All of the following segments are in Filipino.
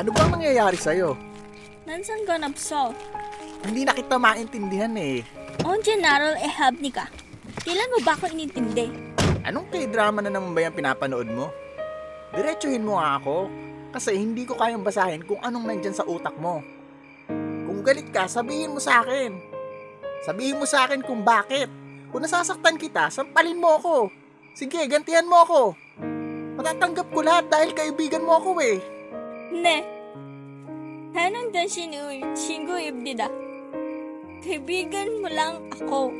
Ano bang nangyayari sa'yo? Nansan ka napso? Hindi na kita maintindihan eh. Onje naral e habni ka. Kailan mo ba ako inintindi? Anong k-drama na naman ba yung pinapanood mo? Diretsuhin mo nga ako. Kasi hindi ko kayang basahin kung anong nandyan sa utak mo. Kung galit ka, sabihin mo sa akin. Sabihin mo sa akin kung bakit. Kung nasasaktan kita, sampalin mo ako. Sige, gantihan mo ako. Matatanggap ko lahat dahil kaibigan mo ako eh. Ne. Hanon dan sinu shingu ibdida. Kaibigan mo lang ako.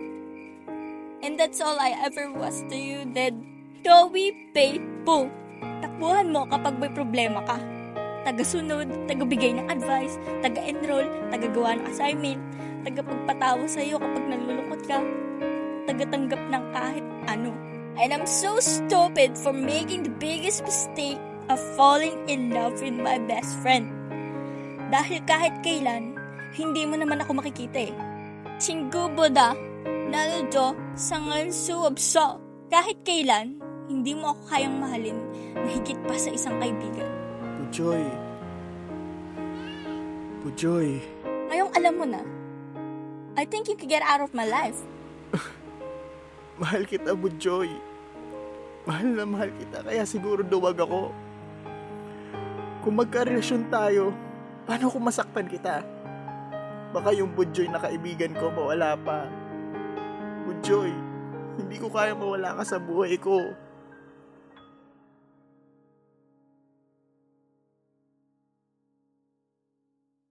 And that's all I ever was to you, Dad. Joey Paypo. Takbuhan mo kapag may problema ka. Tagasunod, tagabigay ng advice, taga-enroll, tagagawa ng assignment, tagapagpatawa sa'yo kapag nalulungkot ka, tagatanggap ng kahit ano. And I'm so stupid for making the biggest mistake of falling in love with my best friend. Dahil kahit kailan, hindi mo naman ako makikita eh. Singguboda, naludo, sangan suwabso. Kahit kailan, hindi mo ako kayang mahalin na higit pa sa isang kaibigan. Puchoy. Puchoy. Ngayong alam mo na, I think you can get out of my life. mahal kita, Bujoy. Mahal na mahal kita, kaya siguro duwag ako. Kung magkarelasyon tayo, paano kung masaktan kita? Baka yung Budjoy na kaibigan ko mawala pa. Budjoy, hindi ko kaya mawala ka sa buhay ko.